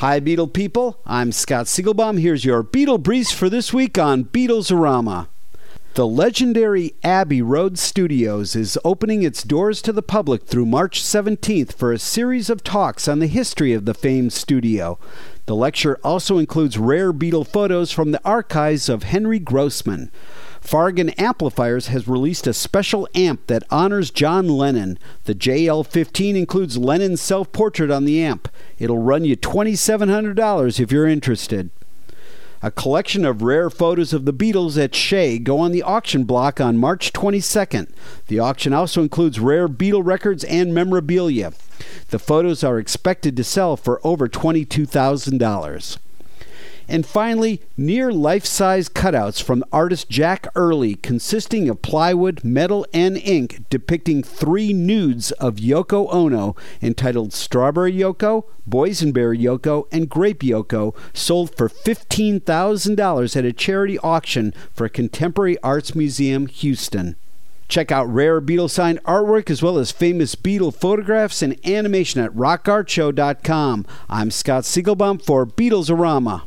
Hi, Beatle people. I'm Scott Siegelbaum. Here's your Beatle Breeze for this week on Beatlesarama. The legendary Abbey Road Studios is opening its doors to the public through March 17th for a series of talks on the history of the famed studio. The lecture also includes rare Beatle photos from the archives of Henry Grossman. Fargen Amplifiers has released a special amp that honors John Lennon. The JL15 includes Lennon's self portrait on the amp. It'll run you $2,700 if you're interested. A collection of rare photos of the Beatles at Shea go on the auction block on March 22nd. The auction also includes rare Beatle records and memorabilia. The photos are expected to sell for over $22,000. And finally, near life size cutouts from artist Jack Early, consisting of plywood, metal, and ink, depicting three nudes of Yoko Ono entitled Strawberry Yoko, Boysenberry Yoko, and Grape Yoko, sold for $15,000 at a charity auction for Contemporary Arts Museum, Houston. Check out rare Beatle signed artwork as well as famous Beatle photographs and animation at rockartshow.com. I'm Scott Siegelbaum for Beatlesarama.